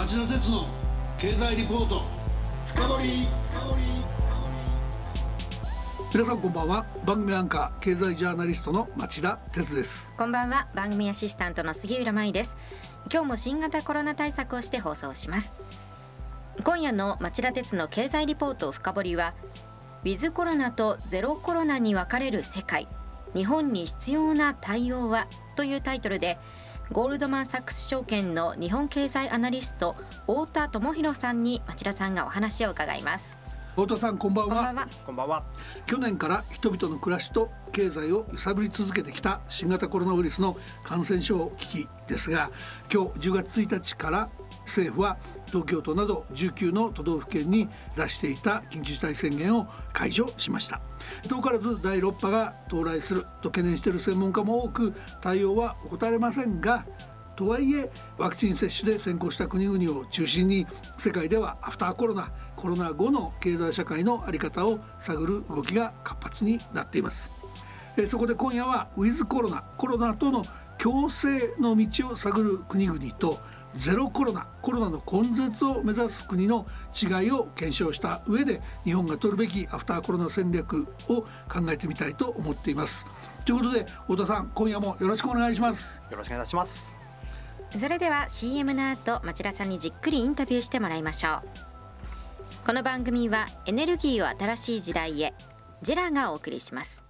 町田鉄の経済リポート。深掘皆さんこんばんは。番組アンカー経済ジャーナリストの町田鉄です。こんばんは。番組アシスタントの杉浦舞です。今日も新型コロナ対策をして放送します。今夜の町田鉄の経済リポート深掘はウィズコロナとゼロコロナに分かれる世界。日本に必要な対応は？というタイトルでゴールドマン・サックス証券の日本経済アナリスト太田智博さんに町田さんがお話を伺います。太田さんこんばんは。こんばんは。去年から人々の暮らしと経済を揺さぶり続けてきた新型コロナウイルスの感染症危機ですが今日10月1日から政府は東京都など19の都道府県に出していた緊急事態宣言を解除しました。遠からず第6波が到来すると懸念している専門家も多く対応は怠れませんがとはいえワクチン接種で先行した国々を中心に世界ではアフターコロナコロナ後の経済社会の在り方を探る動きが活発になっています。そこで今夜はウィズコロナコロナとの共生の道を探る国々とゼロコロナコロナの根絶を目指す国の違いを検証した上で日本が取るべきアフターコロナ戦略を考えてみたいと思っています。ということで太田さん今夜もよろしくお願いします。よろしくお願いします。それでは CM の後町田さんにじっくりインタビューしてもらいましょう。この番組はエネルギーを新しい時代へジェラがお送りします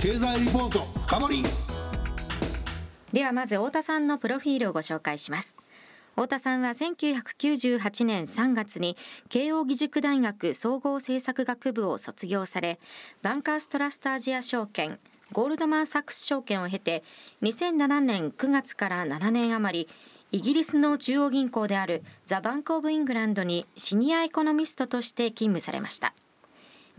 経済リポート深掘ではまず太田さんのプロフィールをご紹介します。太田さんは1998年3月に慶應義塾大学総合政策学部を卒業されバンカーストラストアジア証券ゴールドマン・サックス証券を経て2007年9月から7年余りイギリスの中央銀行であるザ・バンク・オブ・イングランドにシニアエコノミストとして勤務されました。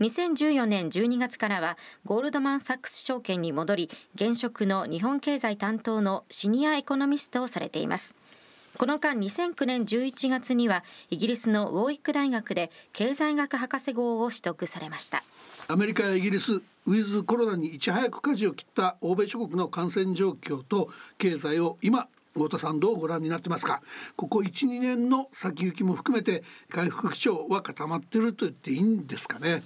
2014年12月からはゴールドマン・サックス証券に戻り現職の日本経済担当のシニアエコノミストをされています。この間2009年11月にはイギリスのウォーイック大学で経済学博士号を取得されました。アメリカやイギリスウィズコロナにいち早く舵を切った欧米諸国の感染状況と経済を今太田さんどうご覧になってますか？ここ12年の先行きも含めて回復基調は固まっていると言っていいんですかね？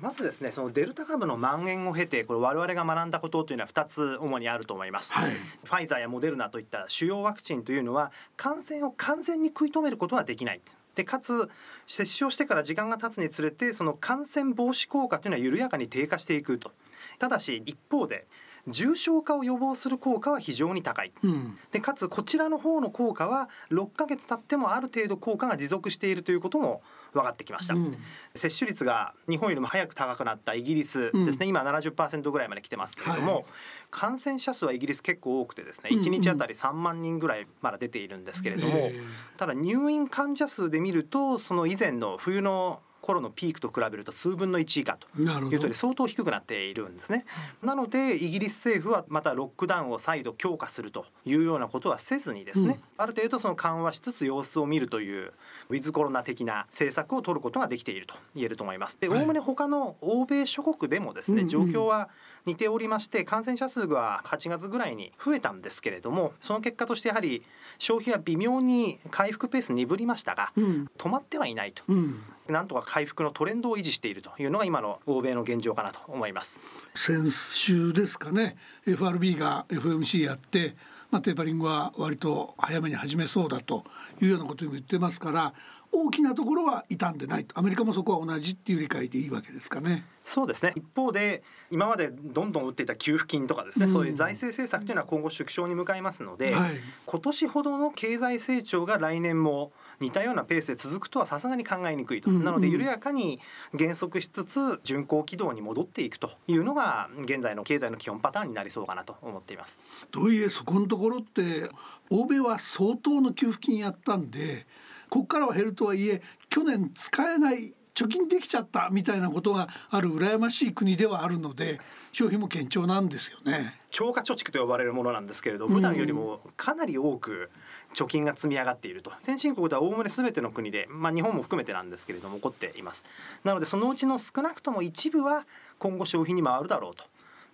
まずですねそのデルタ株の蔓延を経てこれ我々が学んだことというのは2つ主にあると思います、はい、ファイザーやモデルナといった主要ワクチンというのは感染を完全に食い止めることはできない。でかつ接種をしてから時間が経つにつれてその感染防止効果というのは緩やかに低下していくと。ただし一方で重症化を予防する効果は非常に高い、うん、でかつこちらの方の効果は6ヶ月経ってもある程度効果が持続しているということも分かってきました、うん、接種率が日本よりも早く高くなったイギリスですね、うん、今70%ぐらいまで来てますけれども、はい、感染者数はイギリス結構多くてですね1日あたり3万人ぐらいまだ出ているんですけれども、ただ入院患者数で見るとその以前の冬の頃のピークと比べると数分の1以下というと相当低くなっているんですね。なのでイギリス政府はまたロックダウンを再度強化するというようなことはせずにですね、うん、ある程度その緩和しつつ様子を見るというウィズコロナ的な政策を取ることができていると言えると思います。で、おおむね他の欧米諸国でもですね、状況は似ておりまして感染者数が8月ぐらいに増えたんですけれどもその結果としてやはり消費は微妙に回復ペース鈍りましたが、うん、止まってはいないと。うんなんとか回復のトレンドを維持しているというのが今の欧米の現状かなと思います。先週ですかね FRB が FMC やってまあ、テーパリングは割と早めに始めそうだというようなことも言ってますから大きなところは傷んでないと。アメリカもそこは同じっていう理解でいいわけですかね。そうですね。一方で今までどんどん打っていた給付金とかですね、うん、そういう財政政策というのは今後縮小に向かいますので、はい、今年ほどの経済成長が来年も似たようなペースで続くとはさすがに考えにくいと、うんうん、なので緩やかに減速しつつ巡航軌道に戻っていくというのが現在の経済の基本パターンになりそうかなと思っています。とはいえそこのところって欧米は相当の給付金やったんでここからは減るとはいえ去年使えない貯金できちゃったみたいなことがある羨ましい国ではあるので消費も堅調なんですよね。超過貯蓄と呼ばれるものなんですけれど普段よりもかなり多く貯金が積み上がっていると。先進国ではおおむね全ての国で、まあ、日本も含めてなんですけれども起こっています。なのでそのうちの少なくとも一部は今後消費に回るだろうと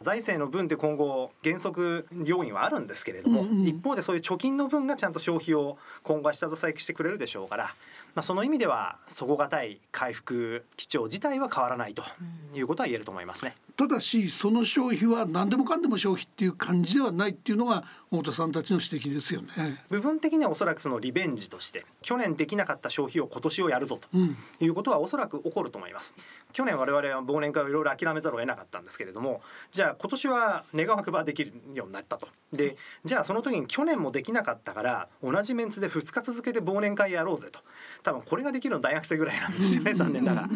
財政の分って今後減速要因はあるんですけれども、うんうん、一方でそういう貯金の分がちゃんと消費を今後は下支えしてくれるでしょうから、まあ、その意味では底堅い回復基調自体は変わらないということは言えると思いますね。ただしその消費は何でもかんでも消費っていう感じではないっていうのが太田さんたちの指摘ですよね。部分的にはおそらくそのリベンジとして去年できなかった消費を今年をやるぞということはおそらく起こると思います、去年我々は忘年会をいろいろ諦めざるを得なかったんですけれどもじゃあ今年は願わくばできるようになったと。でじゃあその時に去年もできなかったから同じメンツで2日続けて忘年会やろうぜと。多分これができるの大学生ぐらいなんですよね残念ながら。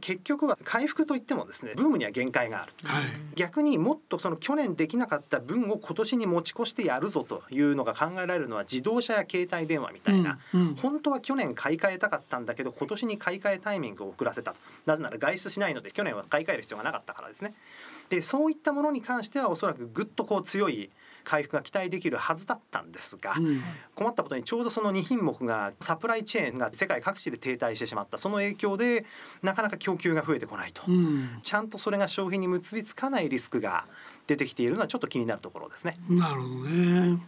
結局は回復といってもですねブームには限界がある、はい、逆にもっとその去年できなかった分を今年に持ち越してやるぞというのが考えられるのは自動車や携帯電話みたいな、うんうん、本当は去年買い替えたかったんだけど今年に買い替えタイミングを遅らせた。なぜなら外出しないので去年は買い替える必要がなかったからですね。でそういったものに関してはおそらくぐっとこう強い回復が期待できるはずだったんですが、うん、困ったことにちょうどその2品目がサプライチェーンが世界各地で停滞してしまった。その影響でなかなか供給が増えてこないと、うん、ちゃんとそれが消費に結びつかないリスクが出てきているのはちょっと気になるところですね。なるほどね。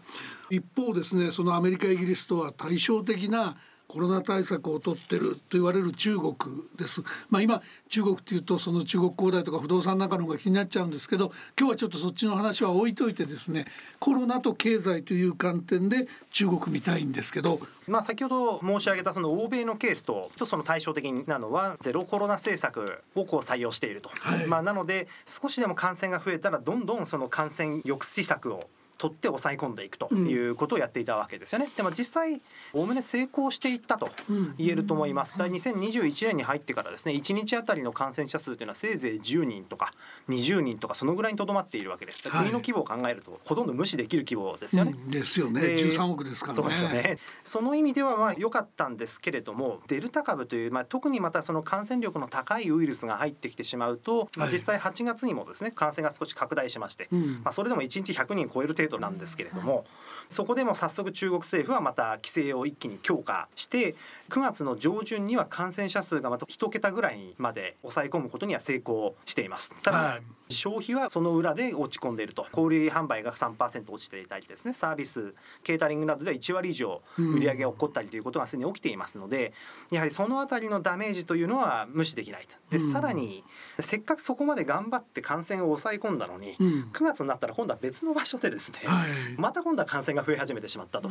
一方ですねそのアメリカイギリスとは対照的なコロナ対策を取ってると言われる中国です。まあ今中国っていうとその中国恒大とか不動産なんかの方が気になっちゃうんですけど今日はちょっとそっちの話は置いといてですねコロナと経済という観点で中国見たいんですけど。まあ先ほど申し上げたその欧米のケースとその対照的なのはゼロコロナ政策をこう採用していると。はい、まあなので少しでも感染が増えたらどんどんその感染抑止策を取って抑え込んでいくということをやっていたわけですよね。でも実際おおむね成功していったと言えると思います。だ2021年に入ってからですね1日あたりの感染者数というのはせいぜい10人とか20人とかそのぐらいにとどまっているわけです。国の規模を考えるとほとんど無視できる規模ですよね。うん、ですよね。13億ですからね。そうですよね。その意味ではまあ良かったんですけれどもデルタ株というまあ特にまたその感染力の高いウイルスが入ってきてしまうと、まあ、実際8月にもですね感染が少し拡大しまして、まあそれでも1日100人超える程度なんですけれども、そこでも早速中国政府はまた規制を一気に強化して9月の上旬には感染者数がまた1桁ぐらいまで抑え込むことには成功しています。ただ、はい、消費はその裏で落ち込んでいると小売販売が3%落ちていたりですねサービスケータリングなどでは1割以上売り上げが起こったりということがすでに起きていますので、やはりそのあたりのダメージというのは無視できないと。でさらにせっかくそこまで頑張って感染を抑え込んだのに、うん、9月になったら今度は別の場所でですね、はい、また今度は感染が増え始めてしまったと。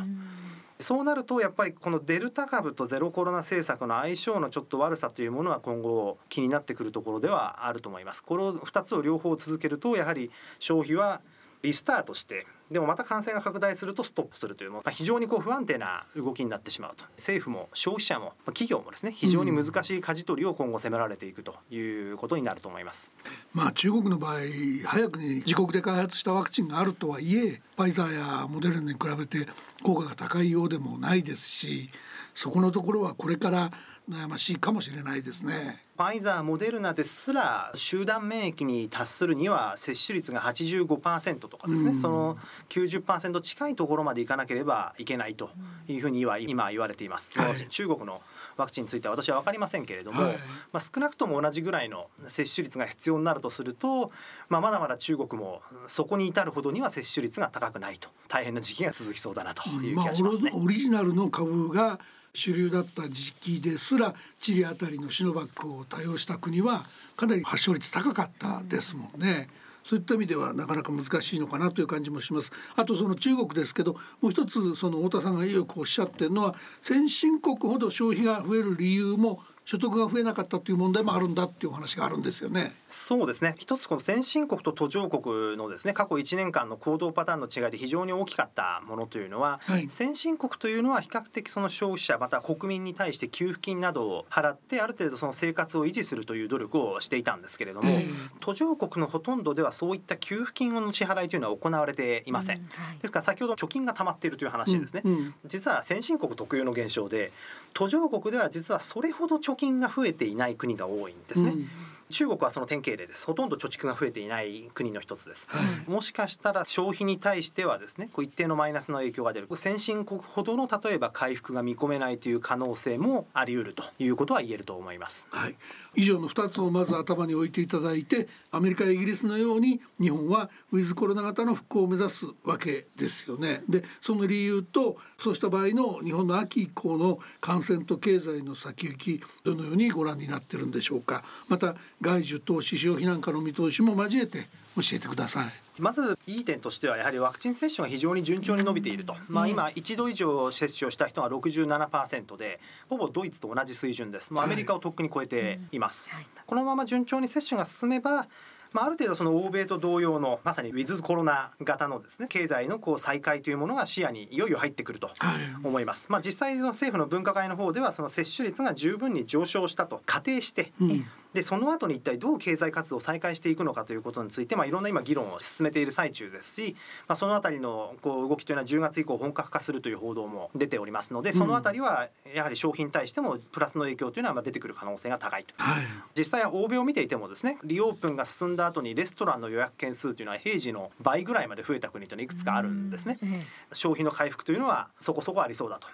そうなるとやっぱりこのデルタ株とゼロコロナ政策の相性のちょっと悪さというものは今後気になってくるところではあると思います。この2つを両方続けるとやはり消費はリスタートしてでもまた感染が拡大するとストップするという、まあ、非常にこう不安定な動きになってしまうと政府も消費者も企業もですね非常に難しい舵取りを今後迫られていくということになると思います。まあ中国の場合早くに自国で開発したワクチンがあるとはいえファイザーやモデルナに比べて効果が高いようでもないですしそこのところはこれから悩ましいかもしれないですね。ファイザー、モデルナですら集団免疫に達するには接種率が85%とかですね、うん、その90%近いところまでいかなければいけないというふうには今言われています。はい、中国のワクチンについては私は分かりませんけれども、はい、まあ、少なくとも同じぐらいの接種率が必要になるとすると、まあ、まだまだ中国もそこに至るほどには接種率が高くないと大変な時期が続きそうだなという気がしますね。まあ、オリジナルの株が主流だった時期ですらチリあたりのシノバックを多用した国はかなり発症率高かったですもんね。そういった意味ではなかなか難しいのかなという感じもします。あとその中国ですけどもう一つその太田さんがよくおっしゃってるのは先進国ほど消費が増える理由も所得が増えなかったという問題もあるんだっていうお話があるんですよね。そうですね。一つこの先進国と途上国のですね過去1年間の行動パターンの違いで非常に大きかったものというのは、はい、先進国というのは比較的その消費者また国民に対して給付金などを払ってある程度その生活を維持するという努力をしていたんですけれども、えー、途上国のほとんどではそういった給付金の支払いというのは行われていません。うんはい、ですから先ほど貯金が溜まっているという話ですね。うんうん、実は先進国特有の現象で途上国では実はそれほど貯金が増えていない国が多いんですね。うん。中国はその典型例ですほとんど貯蓄が増えていない国の一つです、はい、もしかしたら消費に対してはですねこう一定のマイナスの影響が出る。先進国ほどの例えば回復が見込めないという可能性もあり得るということは言えると思います、はい、以上の2つをまず頭に置いていただいてアメリカやイギリスのように日本はウィズコロナ型の復興を目指すわけですよね。でその理由とそうした場合の日本の秋以降の感染と経済の先行きどのようにご覧になってるんでしょうかまた外需投資消費なんかの見通しも交えて教えてください。まずいい点としてはやはりワクチン接種が非常に順調に伸びていると、まあ、今一度以上接種をした人は67%でほぼドイツと同じ水準です。もうアメリカをとっくに超えています、このまま順調に接種が進めばまあ、ある程度その欧米と同様のまさにウィズコロナ型のですね経済のこう再開というものが視野にいよいよ入ってくると思います。まあ、実際の政府の分科会の方ではその接種率が十分に上昇したと仮定して、うんでその後に一体どう経済活動を再開していくのかということについて、まあ、いろんな今議論を進めている最中ですし、まあ、その辺りのこう動きというのは10月以降本格化するという報道も出ておりますのでその辺りはやはり商品に対してもプラスの影響というのはまあ出てくる可能性が高いと、はい、実際は欧米を見ていてもですねリオープンが進んだ後にレストランの予約件数というのは平時の倍ぐらいまで増えた国というのはいくつかあるんですね。消費の回復というのはそこそこありそうだと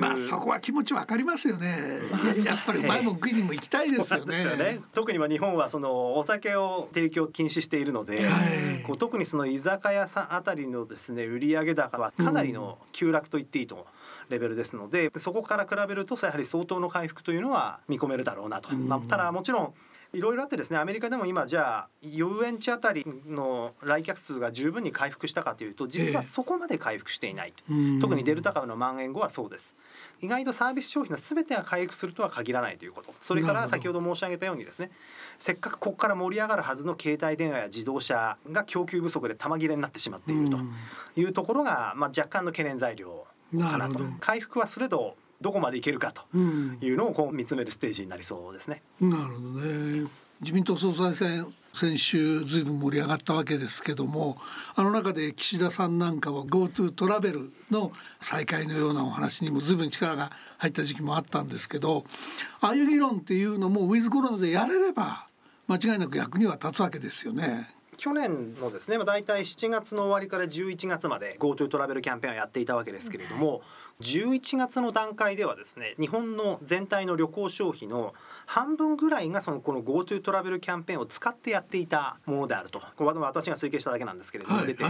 まあそこは気持ちわかりますよね。やっぱり前も国にも行きたいですよね。よね特には日本はそのお酒を提供禁止しているので、はい、こう特にその居酒屋さんあたりのですね売上高はかなりの急落と言っていいと。レベルですのでそこから比べるとやはり相当の回復というのは見込めるだろうなと、まあ、ただもちろんいろいろあってですねアメリカでも今じゃあ遊園地あたりの来客数が十分に回復したかというと実はそこまで回復していないと、えー、特にデルタ株の蔓延後はそうです。意外とサービス消費の全てが回復するとは限らないということ。それから先ほど申し上げたようにですねせっかくここから盛り上がるはずの携帯電話や自動車が供給不足で玉切れになってしまっているというところが、まあ、若干の懸念材料かなと。回復はすれどどこまでいけるかというのをこう見つめるステージになりそうですね。なるほどね自民党総裁選先週ずいぶん盛り上がったわけですけどもあの中で岸田さんなんかは GoTo トラベルの再開のようなお話にもずいぶん力が入った時期もあったんですけどああいう議論っていうのもウィズコロナでやれれば間違いなく役には立つわけですよね。去年のですね、まあ、大体7月の終わりから11月まで GoTo トラベルキャンペーンをやっていたわけですけれども、11月の段階ではですね日本の全体の旅行消費の半分ぐらいがそのこの GoTo トラベルキャンペーンを使ってやっていたものであると。私が推計しただけなんですけれども、出てい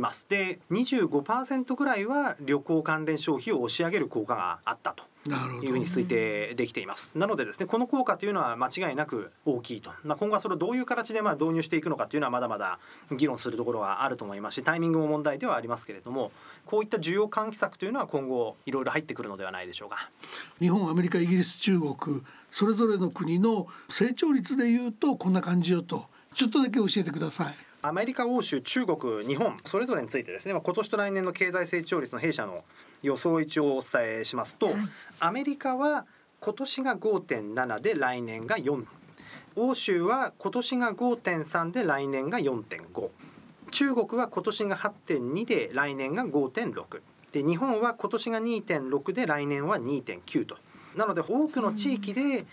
ます。で25%ぐらいは旅行関連消費を押し上げる効果があったと。いうふうに推定できています。なのでですねこの効果というのは間違いなく大きいと、まあ、今後はそれをどういう形でまあ導入していくのかというのはまだまだ議論するところはあると思いますしタイミングも問題ではありますけれどもこういった需要喚起策というのは今後いろいろ入ってくるのではないでしょうか。日本アメリカイギリス中国それぞれの国の成長率でいうとこんな感じよとちょっとだけ教えてください。アメリカ、欧州、中国、日本それぞれについてですね、まあ、今年と来年の経済成長率の弊社の予想一応お伝えしますと、はい、アメリカは今年が5.7で来年が4欧州は今年が5.3で来年が4.5中国は今年が8.2で来年が5.6で日本は今年が2.6で来年は2.9と。なので多くの地域で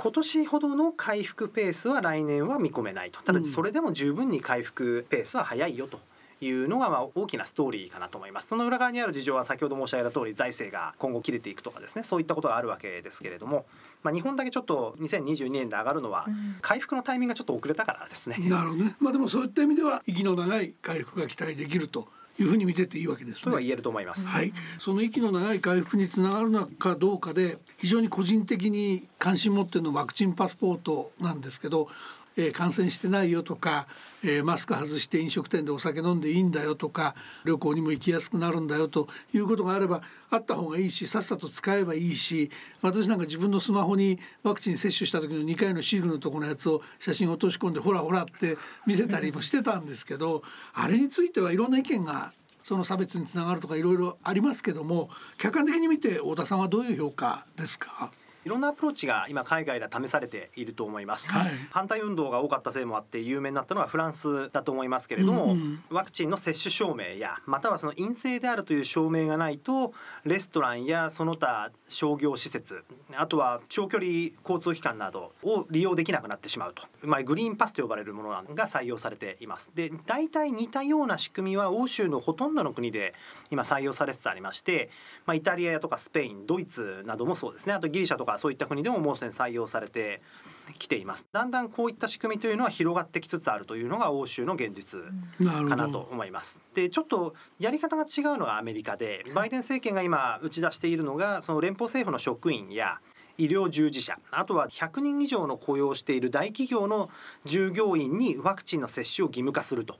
今年ほどの回復ペースは来年は見込めないと。ただそれでも十分に回復ペースは早いよというのがまあ大きなストーリーかなと思います。その裏側にある事情は先ほど申し上げた通り財政が今後切れていくとかですね。そういったことがあるわけですけれども、まあ、日本だけちょっと2022年で上がるのは回復のタイミングがちょっと遅れたからですね。なるほどね、まあ、でもそういった意味では息の長い回復が期待できるというふうに見てていいわけですね。それは言えると思います。はい、その息の長い回復につながるのかどうかで非常に個人的に関心持ってるのワクチンパスポートなんですけどえー、感染してないよとか、えー、マスク外して飲食店でお酒飲んでいいんだよとか旅行にも行きやすくなるんだよということがあればあった方がいいしさっさと使えばいいし私なんか自分のスマホにワクチン接種した時の2回のシールのところのやつを写真を落とし込んでほらほらって見せたりもしてたんですけどあれについてはいろんな意見がその差別につながるとかいろいろありますけども客観的に見て太田さんはどういう評価ですか？いろんなアプローチが今海外で試されていると思います、はい、反対運動が多かったせいもあって有名になったのはフランスだと思いますけれども、うんうん、ワクチンの接種証明やまたはその陰性であるという証明がないとレストランやその他商業施設あとは長距離交通機関などを利用できなくなってしまうと、まあ、グリーンパスと呼ばれるものが採用されています。で大体似たような仕組みは欧州のほとんどの国で今採用されつつありまして、まあ、イタリアとかスペインドイツなどもそうですね。あとギリシャとかそういった国でももうすでに採用されてきています。だんだんこういった仕組みというのは広がってきつつあるというのが欧州の現実かなと思います。でちょっとやり方が違うのはアメリカでバイデン政権が今打ち出しているのがその連邦政府の職員や医療従事者あとは100人以上の雇用している大企業の従業員にワクチンの接種を義務化すると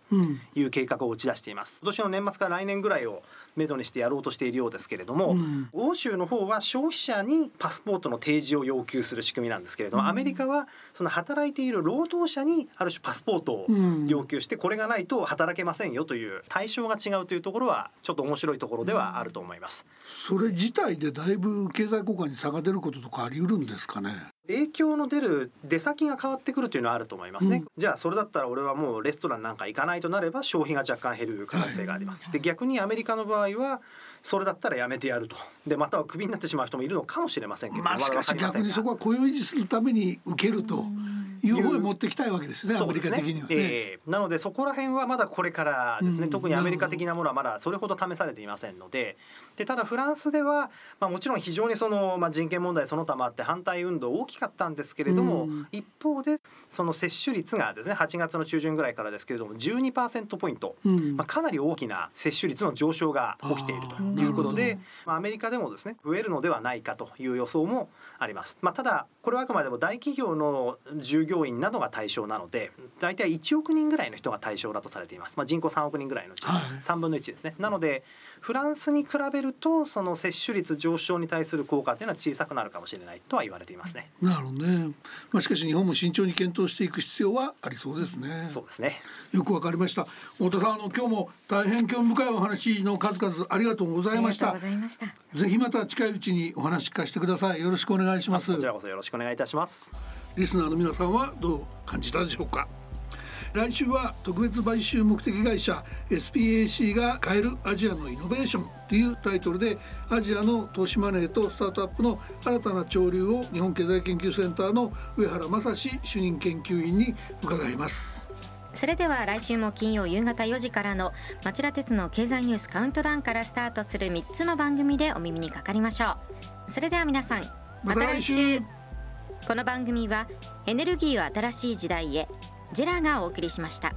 いう計画を打ち出しています、今年の年末から来年ぐらいをめどにしてやろうとしているようですけれども、うん、欧州の方は消費者にパスポートの提示を要求する仕組みなんですけれども、うん、アメリカはその働いている労働者にある種パスポートを要求して、これがないと働けませんよという対象が違うというところはちょっと面白いところではあると思います。それ自体でだいぶ経済効果に差が出ることとかあり得るんですかね？影響の出る出先が変わってくるというのはあると思いますね、うん、じゃあそれだったら俺はもうレストランなんか行かないとなれば消費が若干減る可能性があります、はい、で逆にアメリカの場合はそれだったらやめてやると。でまたはクビになってしまう人もいるのかもしれませんけどまあしかし逆にそこは雇用維持するために受けると。いう方へ持ってきたいわけですね、アメリカ的には、ね、えー、なのでそこら辺はまだこれからですね、うん、特にアメリカ的なものはまだそれほど試されていませんので。でただフランスでは、まあ、もちろん非常にその、まあ、人権問題その他もあって反対運動大きかったんですけれども、うん、一方でその接種率がですね8月の中旬ぐらいからですけれども12%ポイント、うん、まあ、かなり大きな接種率の上昇が起きているということで、まあ、アメリカでもですね増えるのではないかという予想もあります。まあ、ただこれはあくまでも大企業の従業員などが対象なので大体1億人ぐらいの人が対象だとされています、まあ、人口3億人ぐらいのうち3分の1ですね、なのでフランスに比べるとその接種率上昇に対する効果というのは小さくなるかもしれないとは言われていますね。なるほどね。まあしかし日本も慎重に検討していく必要はありそうですね。そうですね。よくわかりました。太田さんあの今日も大変興味深いお話の数々ありがとうございました。ぜひまた近いうちにお話聞かせてください。よろしくお願いします。こちらこそよろしくお願いいたします。リスナーの皆さんはどう感じたでしょうか？来週は特別買収目的会社 SPAC が変えるアジアのイノベーションというタイトルでアジアの投資マネーとスタートアップの新たな潮流を日本経済研究センターの上原正史主任研究員に伺います。それでは来週も金曜夕方4時からの町田鉄の経済ニュースカウントダウンからスタートする3つの番組でお耳にかかりましょう。それでは皆さんまた来週。この番組はエネルギーを新しい時代へジェラがお送りしました。